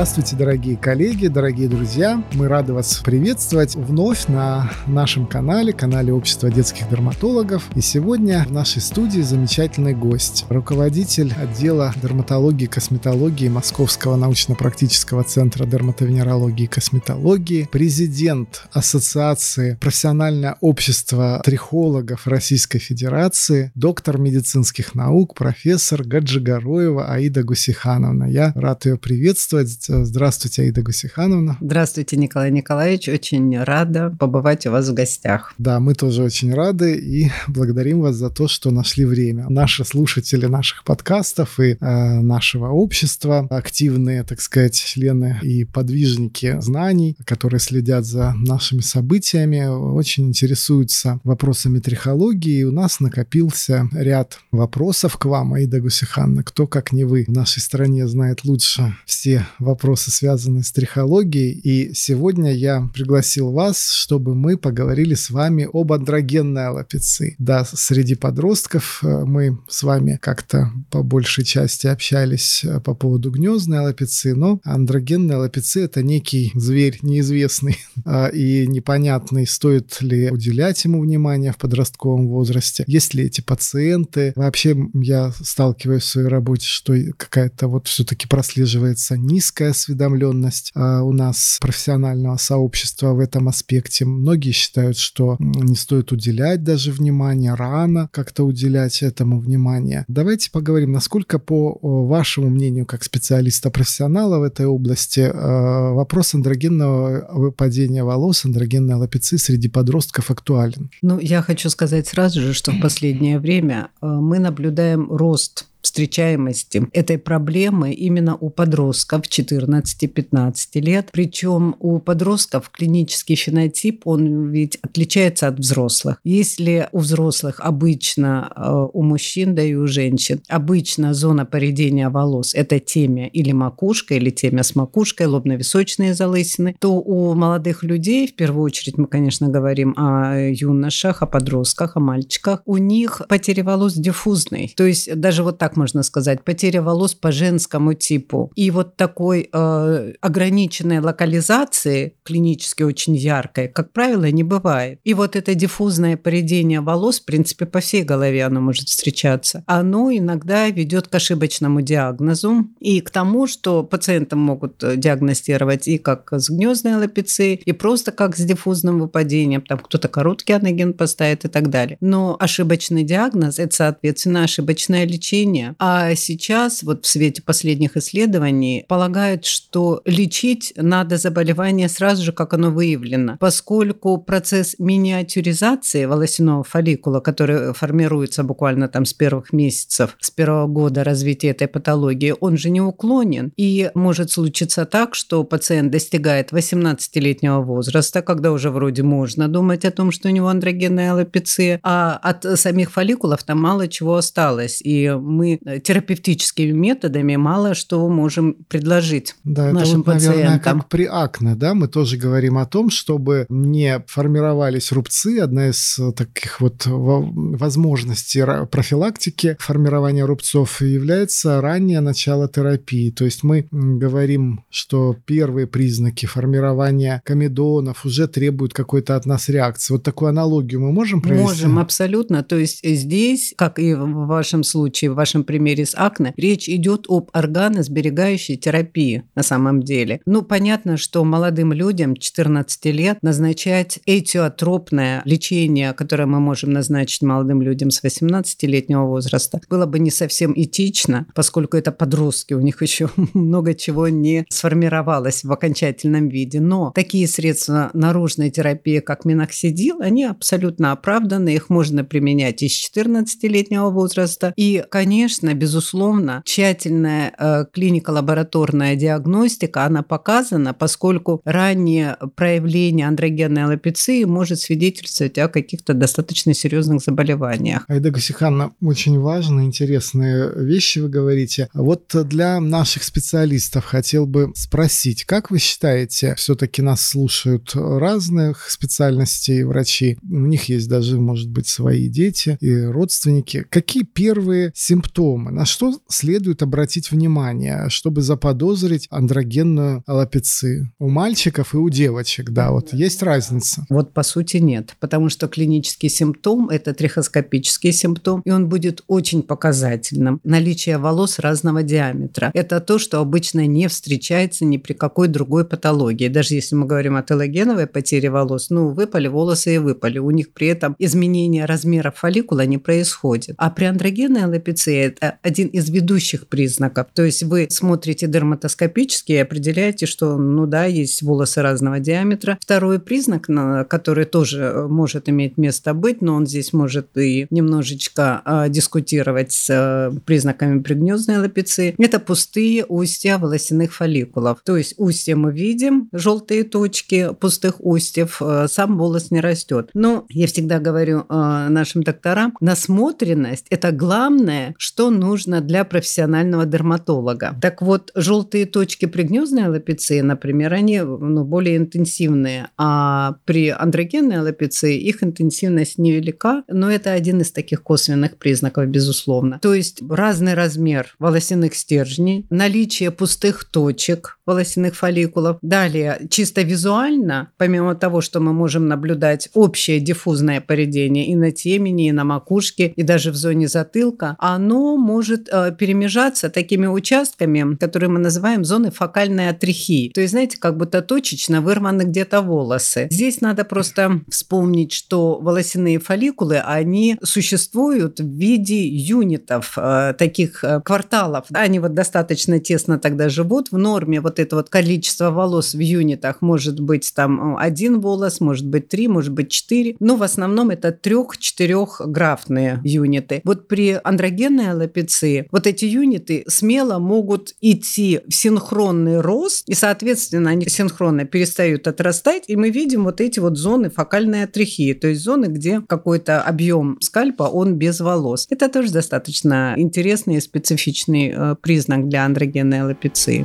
Здравствуйте, дорогие коллеги, дорогие друзья. Мы рады вас приветствовать вновь на нашем канале, канале Общества детских дерматологов. И сегодня в нашей студии замечательный гость, руководитель отдела дерматологии и косметологии Московского научно-практического центра дерматовенерологии и косметологии, президент Ассоциации профессиональное общество трихологов Российской Федерации, доктор медицинских наук, профессор Гаджигароева Аида Гусихановна. Я рад ее приветствовать. Здравствуйте, Аида Гусихановна. Здравствуйте, Николай Николаевич. Очень рада побывать у вас в гостях. Да, мы тоже очень рады и благодарим вас за то, что нашли время. Наши слушатели наших подкастов и э, нашего общества, активные, так сказать, члены и подвижники знаний, которые следят за нашими событиями, очень интересуются вопросами трихологии. И у нас накопился ряд вопросов к вам, Аида Гусихановна. Кто, как не вы, в нашей стране знает лучше все вопросы, связанные с трихологией. И сегодня я пригласил вас, чтобы мы поговорили с вами об андрогенной аллопеции. Да, среди подростков э, мы с вами как-то по большей части общались э, по поводу гнездной аллопеции, но андрогенная аллопеция – это некий зверь неизвестный а, и непонятный, стоит ли уделять ему внимание в подростковом возрасте, есть ли эти пациенты. Вообще я сталкиваюсь в своей работе, что какая-то вот все-таки прослеживается низкая осведомленность а у нас профессионального сообщества в этом аспекте. Многие считают, что не стоит уделять даже внимание, рано как-то уделять этому внимание. Давайте поговорим, насколько по вашему мнению, как специалиста-профессионала в этой области, а, вопрос андрогенного выпадения волос, андрогенной аллопеции среди подростков актуален? Ну, я хочу сказать сразу же, что в последнее время а, мы наблюдаем рост встречаемости этой проблемы именно у подростков 14-15 лет. Причем у подростков клинический фенотип, он ведь отличается от взрослых. Если у взрослых обычно, э, у мужчин, да и у женщин, обычно зона поредения волос – это темя или макушка, или темя с макушкой, лобно-височные залысины, то у молодых людей, в первую очередь мы, конечно, говорим о юношах, о подростках, о мальчиках, у них потеря волос диффузный. То есть даже вот так так можно сказать, потеря волос по женскому типу. И вот такой э, ограниченной локализации, клинически очень яркой, как правило, не бывает. И вот это диффузное поредение волос, в принципе, по всей голове оно может встречаться. Оно иногда ведет к ошибочному диагнозу и к тому, что пациентам могут э, диагностировать и как с гнездной аллопецией, и просто как с диффузным выпадением. Там кто-то короткий анаген поставит и так далее. Но ошибочный диагноз – это, соответственно, ошибочное лечение лечения. А сейчас, вот в свете последних исследований, полагают, что лечить надо заболевание сразу же, как оно выявлено, поскольку процесс миниатюризации волосяного фолликула, который формируется буквально там с первых месяцев, с первого года развития этой патологии, он же не уклонен. И может случиться так, что пациент достигает 18-летнего возраста, когда уже вроде можно думать о том, что у него андрогенная аллопеция, а от самих фолликулов там мало чего осталось. И мы Э, терапевтическими методами мало что можем предложить да, нашим это вот, пациентам. Наверное, как при акне, да, мы тоже говорим о том, чтобы не формировались рубцы. Одна из э, таких вот возможностей профилактики формирования рубцов является раннее начало терапии. То есть мы говорим, что первые признаки формирования комедонов уже требуют какой-то от нас реакции. Вот такую аналогию мы можем провести? Можем, абсолютно. То есть здесь, как и в вашем случае, в вашем нашем примере с акне, речь идет об органосберегающей терапии на самом деле. Ну, понятно, что молодым людям 14 лет назначать этиотропное лечение, которое мы можем назначить молодым людям с 18-летнего возраста, было бы не совсем этично, поскольку это подростки, у них еще много чего не сформировалось в окончательном виде. Но такие средства наружной терапии, как миноксидил, они абсолютно оправданы, их можно применять и с 14-летнего возраста. И, конечно, конечно, безусловно, тщательная э, клиника-лабораторная диагностика, она показана, поскольку раннее проявление андрогенной аллопеции может свидетельствовать о каких-то достаточно серьезных заболеваниях. Айда Гусиханна, очень важные, интересные вещи вы говорите. Вот для наших специалистов хотел бы спросить, как вы считаете, все-таки нас слушают разных специальностей врачи, у них есть даже, может быть, свои дети и родственники. Какие первые симптомы симптомы, на что следует обратить внимание, чтобы заподозрить андрогенную аллопецию? У мальчиков и у девочек, да, вот есть разница? Вот по сути нет, потому что клинический симптом – это трихоскопический симптом, и он будет очень показательным. Наличие волос разного диаметра – это то, что обычно не встречается ни при какой другой патологии. Даже если мы говорим о телогеновой потере волос, ну, выпали волосы и выпали. У них при этом изменение размера фолликула не происходит. А при андрогенной аллопеции это один из ведущих признаков. То есть вы смотрите дерматоскопически и определяете, что, ну да, есть волосы разного диаметра. Второй признак, который тоже э, может иметь место быть, но он здесь может и немножечко э, дискутировать с э, признаками пригнездной аллопеции, это пустые устья волосяных фолликулов. То есть устья мы видим, желтые точки пустых устьев, сам волос не растет. Но я всегда говорю нашим докторам, насмотренность – это главное, нужно для профессионального дерматолога. Так вот, желтые точки при гнездной аллопеции, например, они ну, более интенсивные, а при андрогенной аллопеции их интенсивность невелика, но это один из таких косвенных признаков, безусловно. То есть разный размер волосяных стержней, наличие пустых точек волосяных фолликулов. Далее, чисто визуально, помимо того, что мы можем наблюдать общее диффузное поведение и на темени, и на макушке, и даже в зоне затылка, оно может э, перемежаться такими участками, которые мы называем зоны фокальной атрихии. То есть, знаете, как будто точечно вырваны где-то волосы. Здесь надо просто вспомнить, что волосяные фолликулы, они существуют в виде юнитов, э, таких э, кварталов. Они вот достаточно тесно тогда живут. В норме вот это вот количество волос в юнитах может быть там один волос, может быть три, может быть четыре. Но в основном это трех-четырехграфные юниты. Вот при андрогенной аллопеции вот эти юниты смело могут идти в синхронный рост, и, соответственно, они синхронно перестают отрастать, и мы видим вот эти вот зоны фокальной атрихии, то есть зоны, где какой-то объем скальпа, он без волос. Это тоже достаточно интересный и специфичный э, признак для андрогенной аллопеции.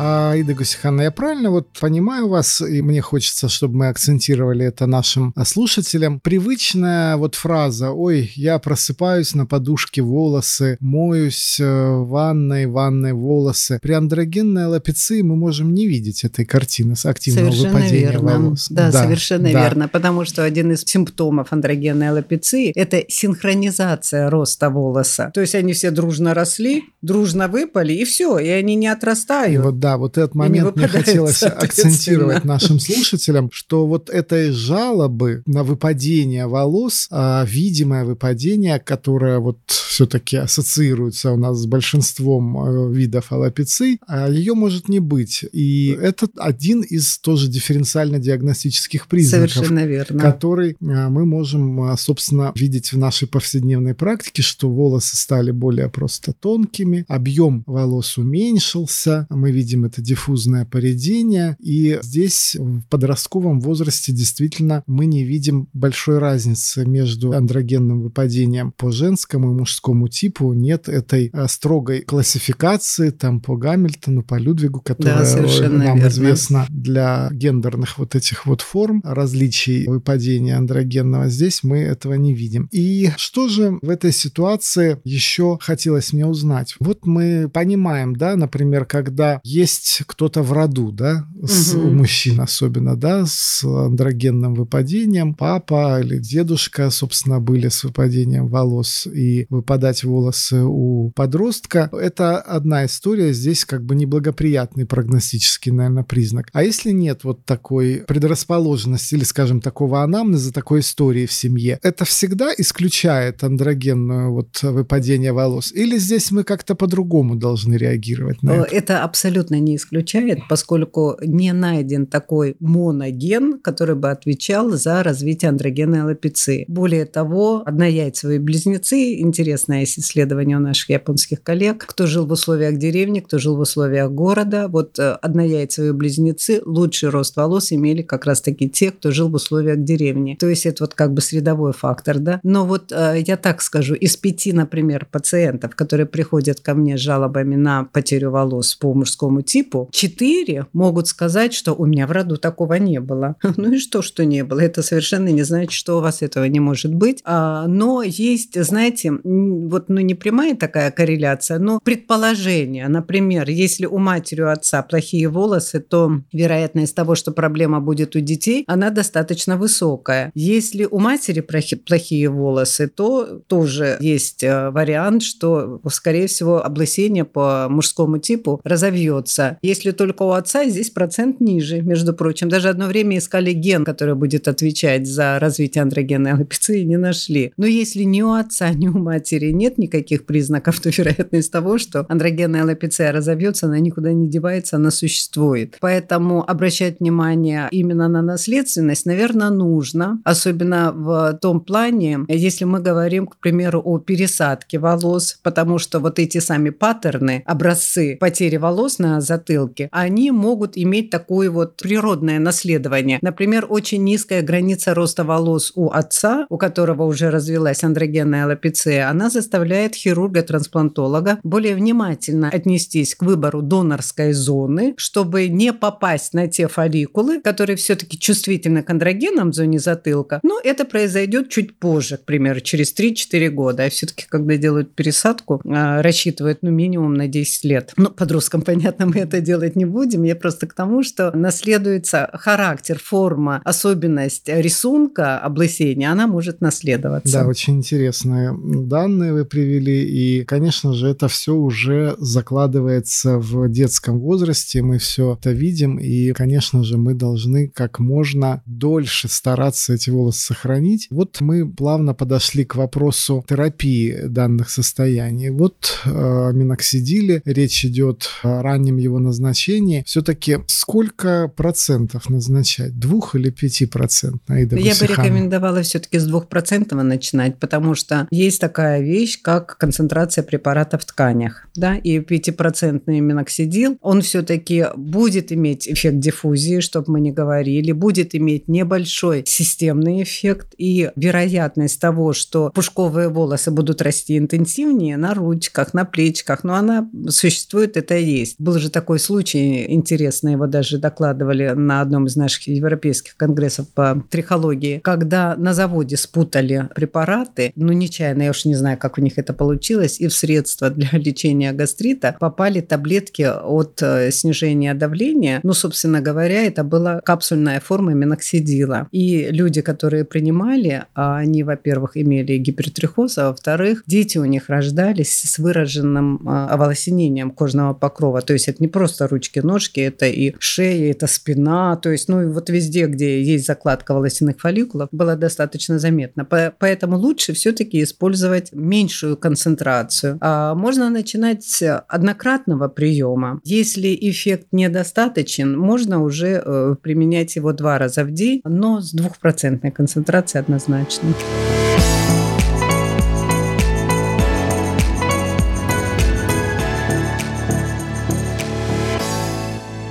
Аида Гусиханна, я правильно вот понимаю вас, и мне хочется, чтобы мы акцентировали это нашим слушателям. Привычная вот фраза «Ой, я просыпаюсь на подушке волосы, моюсь э, в ванной, ванной волосы». При андрогенной аллопеции мы можем не видеть этой картины с активного совершенно выпадения верно. волос. Да, да совершенно да. верно, потому что один из симптомов андрогенной аллопеции – это синхронизация роста волоса. То есть они все дружно росли, дружно выпали, и все, и они не отрастают. Вот да, вот этот момент мне хотелось акцентировать нашим слушателям, что вот этой жалобы на выпадение волос, а, видимое выпадение, которое вот все-таки ассоциируется у нас с большинством э, видов аллопеции, а ее может не быть. И это один из тоже дифференциально-диагностических признаков, Совершенно верно. который а, мы можем, а, собственно, видеть в нашей повседневной практике, что волосы стали более просто тонкими, объем волос уменьшился, мы видим это диффузное поредение. И здесь в подростковом возрасте действительно мы не видим большой разницы между андрогенным выпадением по женскому и мужскому типу. Нет этой а, строгой классификации там по Гамильтону, по Людвигу, которая да, нам верно. известна для гендерных вот этих вот форм различий выпадения андрогенного. Здесь мы этого не видим. И что же в этой ситуации еще хотелось мне узнать? Вот мы понимаем, да, например, когда есть кто-то в роду, да, с, угу. у мужчин особенно, да, с андрогенным выпадением. Папа или дедушка, собственно, были с выпадением волос и выпадать волосы у подростка. Это одна история, здесь как бы неблагоприятный прогностический, наверное, признак. А если нет вот такой предрасположенности или, скажем, такого анамнеза, такой истории в семье, это всегда исключает андрогенную вот выпадение волос? Или здесь мы как-то по-другому должны реагировать на это? Это абсолютно не исключает, поскольку не найден такой моноген, который бы отвечал за развитие андрогенной аллопеции. Более того, однояйцевые близнецы, интересное исследование у наших японских коллег, кто жил в условиях деревни, кто жил в условиях города, вот э, однояйцевые близнецы лучший рост волос имели как раз-таки те, кто жил в условиях деревни. То есть это вот как бы средовой фактор, да. Но вот э, я так скажу, из пяти, например, пациентов, которые приходят ко мне с жалобами на потерю волос по мужскому типу, 4 могут сказать, что у меня в роду такого не было. Ну и что, что не было? Это совершенно не значит, что у вас этого не может быть. А, но есть, знаете, вот ну не прямая такая корреляция, но предположение. Например, если у матери у отца плохие волосы, то вероятность того, что проблема будет у детей, она достаточно высокая. Если у матери плохие волосы, то тоже есть э, вариант, что, скорее всего, облысение по мужскому типу разовьется. Если только у отца, здесь процент ниже, между прочим. Даже одно время искали ген, который будет отвечать за развитие андрогенной аллопеции, не нашли. Но если ни у отца, ни у матери нет никаких признаков, то вероятность того, что андрогенная аллопеция разовьется, она никуда не девается, она существует. Поэтому обращать внимание именно на наследственность, наверное, нужно, особенно в том плане, если мы говорим, к примеру, о пересадке волос, потому что вот эти сами паттерны, образцы потери волос на затылке, они могут иметь такое вот природное наследование. Например, очень низкая граница роста волос у отца, у которого уже развилась андрогенная аллопеция, она заставляет хирурга-трансплантолога более внимательно отнестись к выбору донорской зоны, чтобы не попасть на те фолликулы, которые все-таки чувствительны к андрогенам в зоне затылка. Но это произойдет чуть позже, к примеру, через 3-4 года. А все-таки, когда делают пересадку, а, рассчитывают ну, минимум на 10 лет. Но подросткам, понятно, мы это делать не будем. Я просто к тому, что наследуется характер, форма, особенность рисунка облысения, она может наследоваться. Да, очень интересные данные вы привели. И, конечно же, это все уже закладывается в детском возрасте. Мы все это видим. И, конечно же, мы должны как можно дольше стараться эти волосы сохранить. Вот мы плавно подошли к вопросу терапии данных состояний. Вот э, миноксидиле, речь идет о раннем его назначении. Все-таки сколько процентов назначать? Двух или пяти процентов? Я бы рекомендовала все-таки с двух процентов начинать, потому что есть такая вещь, как концентрация препарата в тканях. Да? И пятипроцентный миноксидил, он все-таки будет иметь эффект диффузии, чтобы мы не говорили, будет иметь небольшой системный эффект и вероятность того, что пушковые волосы будут расти интенсивнее на ручках, на плечиках, но она существует, это есть. Был же такой случай интересный, его даже докладывали на одном из наших европейских конгрессов по трихологии, когда на заводе спутали препараты, ну нечаянно, я уж не знаю, как у них это получилось, и в средства для лечения гастрита попали таблетки от э, снижения давления. Ну, собственно говоря, это была капсульная форма миноксидила. И люди, которые принимали, а они, во-первых, имели гипертрихоз, а во-вторых, дети у них рождались с выраженным а, оволосенением кожного покрова. То есть это не просто ручки-ножки, это и шея, это спина. То есть, ну и вот везде, где есть закладка волосяных фолликулов, было достаточно заметно. Поэтому лучше все-таки использовать меньшую концентрацию. А можно начинать с однократного приема. Если эффект недостаточен, можно уже э, применять его два раза в день, но с двухпроцентной концентрацией однозначно.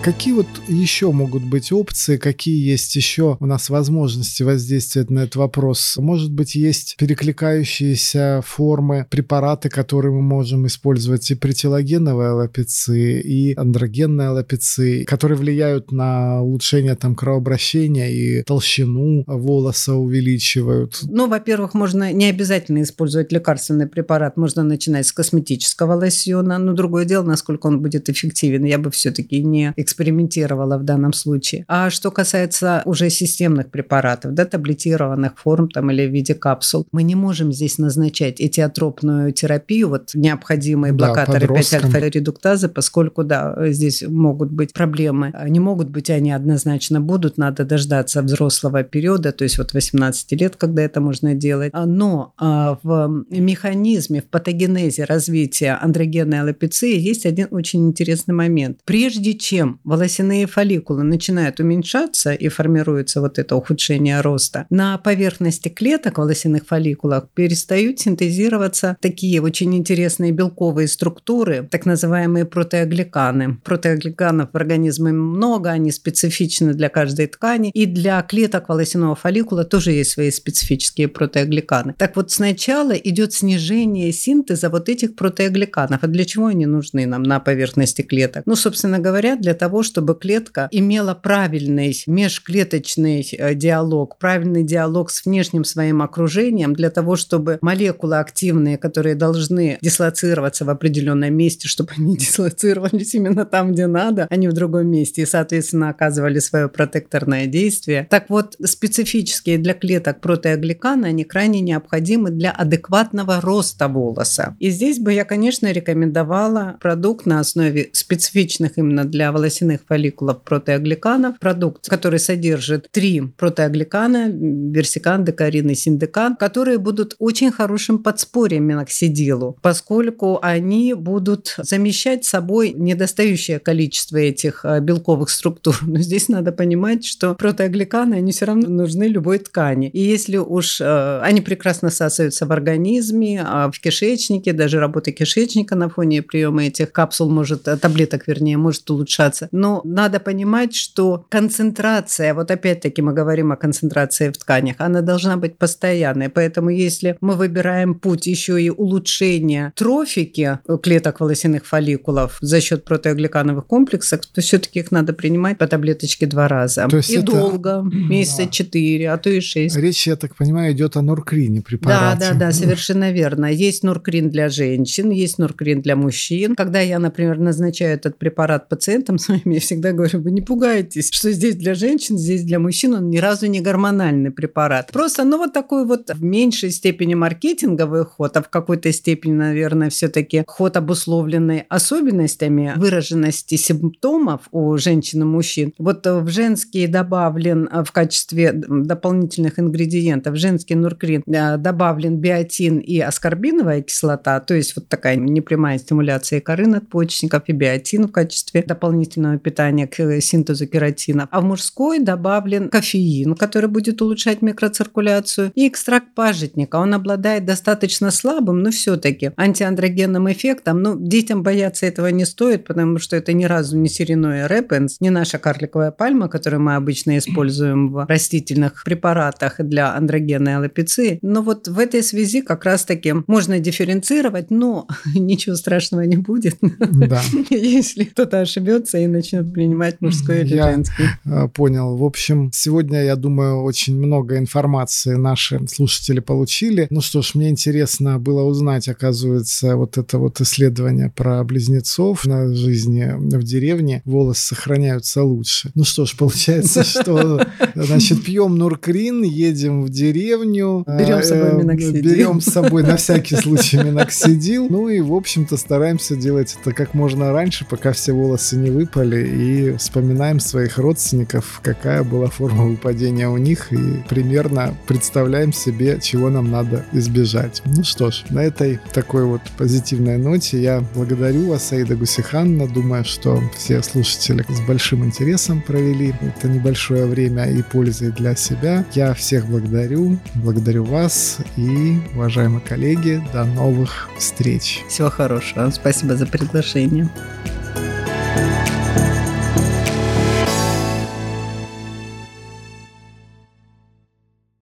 Какие вот еще могут быть опции, какие есть еще у нас возможности воздействовать на этот вопрос? Может быть, есть перекликающиеся формы, препараты, которые мы можем использовать и при телогеновой и андрогенной аллопеции, которые влияют на улучшение там кровообращения и толщину волоса увеличивают? Ну, во-первых, можно не обязательно использовать лекарственный препарат, можно начинать с косметического лосьона, но другое дело, насколько он будет эффективен. Я бы все-таки не экспериментировала экспериментировала в данном случае. А что касается уже системных препаратов, да, таблетированных форм там, или в виде капсул, мы не можем здесь назначать этиотропную терапию, вот необходимые блокаторы да, 5-альфа-редуктазы, поскольку, да, здесь могут быть проблемы. Не могут быть, они однозначно будут, надо дождаться взрослого периода, то есть вот 18 лет, когда это можно делать. Но а, в механизме, в патогенезе развития андрогенной аллопеции есть один очень интересный момент. Прежде чем волосяные фолликулы начинают уменьшаться и формируется вот это ухудшение роста, на поверхности клеток волосяных фолликулах перестают синтезироваться такие очень интересные белковые структуры, так называемые протеогликаны. Протеогликанов в организме много, они специфичны для каждой ткани, и для клеток волосяного фолликула тоже есть свои специфические протеогликаны. Так вот, сначала идет снижение синтеза вот этих протеогликанов. А для чего они нужны нам на поверхности клеток? Ну, собственно говоря, для того, чтобы клетка имела правильный межклеточный э, диалог, правильный диалог с внешним своим окружением, для того, чтобы молекулы активные, которые должны дислоцироваться в определенном месте, чтобы они дислоцировались именно там, где надо, а не в другом месте, и, соответственно, оказывали свое протекторное действие. Так вот, специфические для клеток протеогликаны, они крайне необходимы для адекватного роста волоса. И здесь бы я, конечно, рекомендовала продукт на основе специфичных именно для волосяных фолликулов протеогликанов, продукт, который содержит три протеогликана, версикан, декарин и синдекан, которые будут очень хорошим подспорьем миноксидилу, поскольку они будут замещать собой недостающее количество этих э, белковых структур. Но здесь надо понимать, что протеогликаны, они все равно нужны любой ткани. И если уж э, они прекрасно всасываются в организме, а в кишечнике, даже работа кишечника на фоне приема этих капсул может, э, таблеток вернее, может улучшаться. Но надо понимать, что концентрация, вот опять-таки мы говорим о концентрации в тканях, она должна быть постоянной. Поэтому если мы выбираем путь еще и улучшения трофики клеток волосяных фолликулов за счет протеогликановых комплексов, то все-таки их надо принимать по таблеточке два раза. То есть и это... долго, месяца да. 4, а то и 6. Речь, я так понимаю, идет о нуркрине препарате. Да, да, да, совершенно верно. Есть нуркрин для женщин, есть нуркрин для мужчин. Когда я, например, назначаю этот препарат пациентам своим, я всегда говорю, вы не пугайтесь, что здесь для женщин, здесь для мужчин, он ни разу не гормональный препарат. Просто, ну, вот такой вот в меньшей степени маркетинговый ход, а в какой-то степени, наверное, все-таки ход обусловленный особенностями выраженности симптомов у женщин и мужчин. Вот в женский добавлен в качестве дополнительных ингредиентов женский нуркрин э, добавлен биотин и аскорбиновая кислота, то есть вот такая непрямая стимуляция коры надпочечников и биотин в качестве дополнительного питания к синтезу кератина. А в мужской добавлен кофеин, который будет улучшать микроциркуляцию, и экстракт пажитника. Он обладает достаточно слабым, но все-таки антиандрогенным эффектом. Ну, детям бояться этого не стоит, потому что это ни разу не сериной репенс, не наша карликовая пальма, которую мы обычно используем в растительных препаратах для андрогенной аллопеции. Но вот в этой связи как раз-таки можно дифференцировать, но ничего страшного не будет, да. если кто-то ошибется и начнет принимать мужской или я женский. Э, понял. В общем, сегодня, я думаю, очень много информации наши слушатели получили. Ну что ж, мне интересно было узнать, оказывается, вот это вот исследование про близнецов на жизни в деревне. Волосы сохраняются лучше. Ну что ж, получается, что, значит, пьем нуркрин, едем в деревню. Берем с собой э, миноксидил. Берем с собой на всякий случай миноксидил. Ну и, в общем-то, стараемся делать это как можно раньше, пока все волосы не выпали, и вспоминаем своих родственников, какая была форма выпадения у них, и примерно представляем себе, чего нам надо избежать. Ну что ж, на этой такой вот позитивной ноте я благодарю вас, Аида Гусиханна. Думаю, что все слушатели с большим интересом провели это небольшое время и пользой для себя. Я всех благодарю, благодарю вас и, уважаемые коллеги, до новых встреч. Всего хорошего. Спасибо за приглашение.